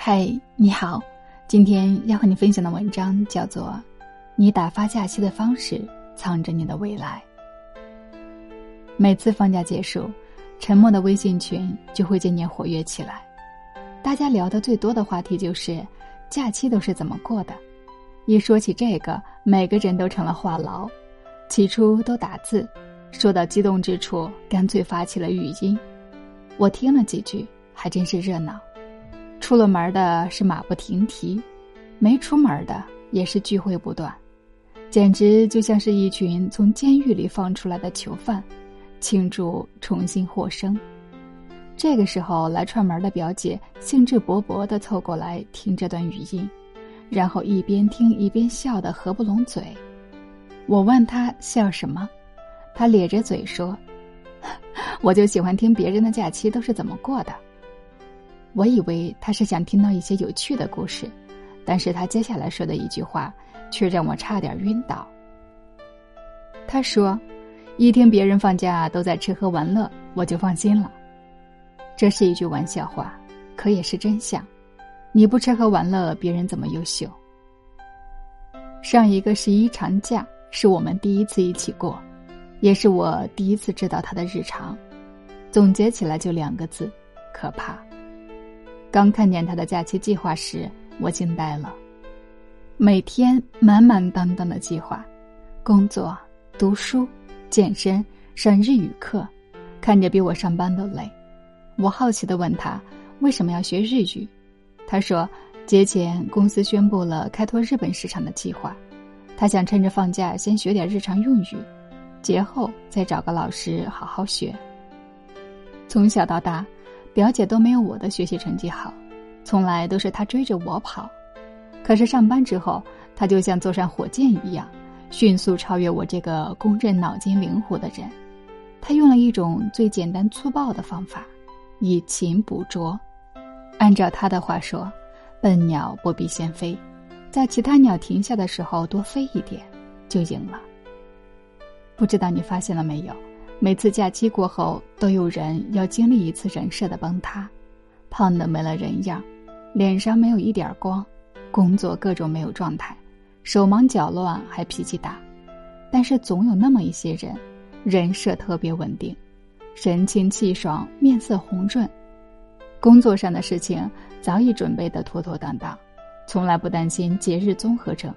嗨，你好，今天要和你分享的文章叫做《你打发假期的方式藏着你的未来》。每次放假结束，沉默的微信群就会渐渐活跃起来，大家聊的最多的话题就是假期都是怎么过的。一说起这个，每个人都成了话痨，起初都打字，说到激动之处，干脆发起了语音。我听了几句，还真是热闹。出了门的是马不停蹄，没出门的也是聚会不断，简直就像是一群从监狱里放出来的囚犯，庆祝重新获生。这个时候来串门的表姐兴致勃勃地凑过来听这段语音，然后一边听一边笑得合不拢嘴。我问她笑什么，她咧着嘴说：“ 我就喜欢听别人的假期都是怎么过的。”我以为他是想听到一些有趣的故事，但是他接下来说的一句话却让我差点晕倒。他说：“一听别人放假都在吃喝玩乐，我就放心了。”这是一句玩笑话，可也是真相。你不吃喝玩乐，别人怎么优秀？上一个十一长假是我们第一次一起过，也是我第一次知道他的日常。总结起来就两个字：可怕。刚看见他的假期计划时，我惊呆了。每天满满当当的计划，工作、读书、健身、上日语课，看着比我上班都累。我好奇的问他为什么要学日语，他说节前公司宣布了开拓日本市场的计划，他想趁着放假先学点日常用语，节后再找个老师好好学。从小到大。表姐都没有我的学习成绩好，从来都是她追着我跑。可是上班之后，她就像坐上火箭一样，迅速超越我这个公认脑筋灵活的人。她用了一种最简单粗暴的方法，以擒捕捉。按照她的话说，笨鸟不必先飞，在其他鸟停下的时候多飞一点，就赢了。不知道你发现了没有？每次假期过后，都有人要经历一次人设的崩塌，胖的没了人样，脸上没有一点光，工作各种没有状态，手忙脚乱还脾气大。但是总有那么一些人，人设特别稳定，神清气爽，面色红润，工作上的事情早已准备的妥妥当当，从来不担心节日综合症。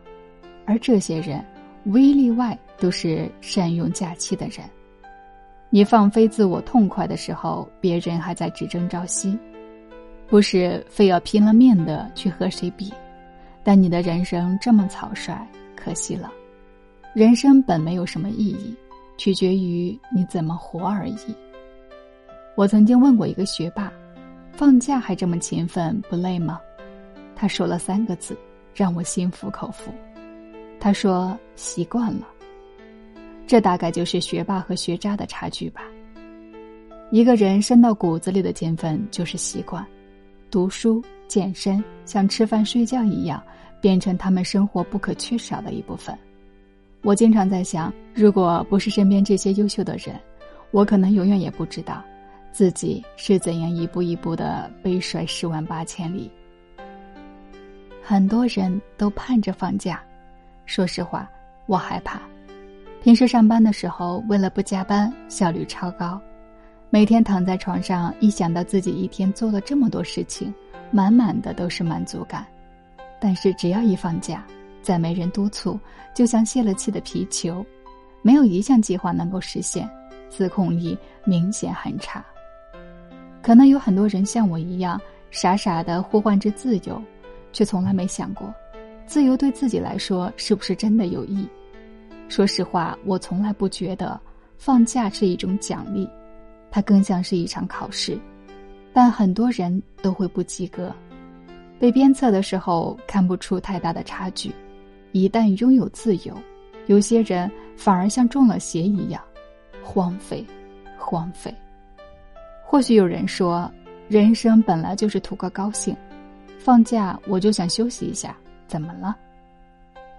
而这些人，无一例外都是善用假期的人。你放飞自我痛快的时候，别人还在只争朝夕，不是非要拼了命的去和谁比。但你的人生这么草率，可惜了。人生本没有什么意义，取决于你怎么活而已。我曾经问过一个学霸，放假还这么勤奋，不累吗？他说了三个字，让我心服口服。他说习惯了。这大概就是学霸和学渣的差距吧。一个人深到骨子里的勤奋就是习惯，读书、健身像吃饭睡觉一样，变成他们生活不可缺少的一部分。我经常在想，如果不是身边这些优秀的人，我可能永远也不知道自己是怎样一步一步的被甩十万八千里。很多人都盼着放假，说实话，我害怕。平时上班的时候，为了不加班，效率超高。每天躺在床上，一想到自己一天做了这么多事情，满满的都是满足感。但是只要一放假，再没人督促，就像泄了气的皮球，没有一项计划能够实现，自控力明显很差。可能有很多人像我一样，傻傻的呼唤着自由，却从来没想过，自由对自己来说是不是真的有益。说实话，我从来不觉得放假是一种奖励，它更像是一场考试。但很多人都会不及格，被鞭策的时候看不出太大的差距，一旦拥有自由，有些人反而像中了邪一样，荒废，荒废。或许有人说，人生本来就是图个高兴，放假我就想休息一下，怎么了？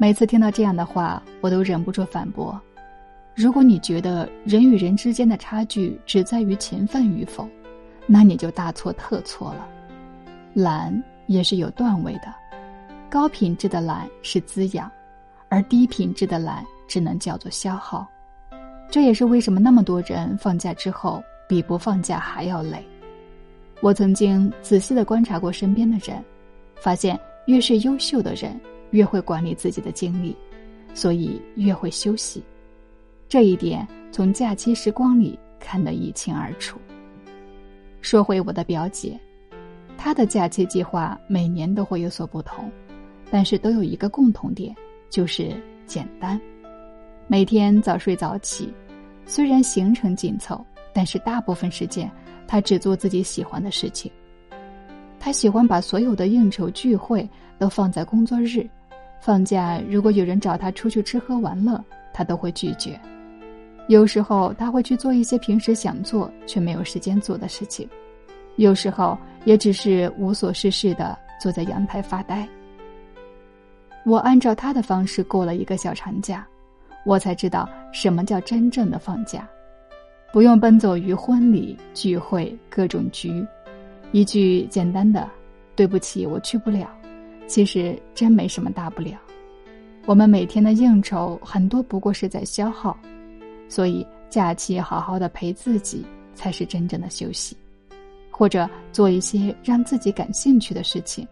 每次听到这样的话，我都忍不住反驳：如果你觉得人与人之间的差距只在于勤奋与否，那你就大错特错了。懒也是有段位的。高品质的懒是滋养，而低品质的懒只能叫做消耗。这也是为什么那么多人放假之后比不放假还要累。我曾经仔细的观察过身边的人，发现越是优秀的人，越会管理自己的精力，所以越会休息。这一点从假期时光里看得一清二楚。说回我的表姐，她的假期计划每年都会有所不同。但是都有一个共同点，就是简单。每天早睡早起，虽然行程紧凑，但是大部分时间她只做自己喜欢的事情。她喜欢把所有的应酬聚会都放在工作日，放假如果有人找他出去吃喝玩乐，他都会拒绝。有时候他会去做一些平时想做却没有时间做的事情，有时候也只是无所事事的坐在阳台发呆。我按照他的方式过了一个小长假，我才知道什么叫真正的放假，不用奔走于婚礼、聚会、各种局，一句简单的“对不起，我去不了”，其实真没什么大不了。我们每天的应酬很多不过是在消耗，所以假期好好的陪自己才是真正的休息，或者做一些让自己感兴趣的事情。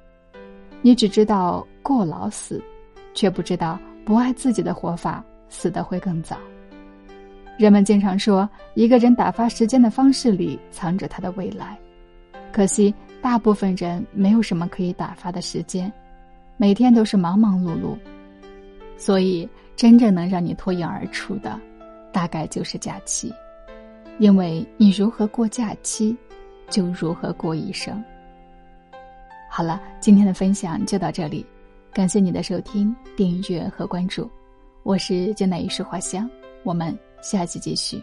你只知道过劳死，却不知道不爱自己的活法死的会更早。人们经常说，一个人打发时间的方式里藏着他的未来。可惜，大部分人没有什么可以打发的时间，每天都是忙忙碌碌。所以，真正能让你脱颖而出的，大概就是假期，因为你如何过假期，就如何过一生。好了，今天的分享就到这里，感谢你的收听、订阅和关注，我是江南一树花香，我们下期继续。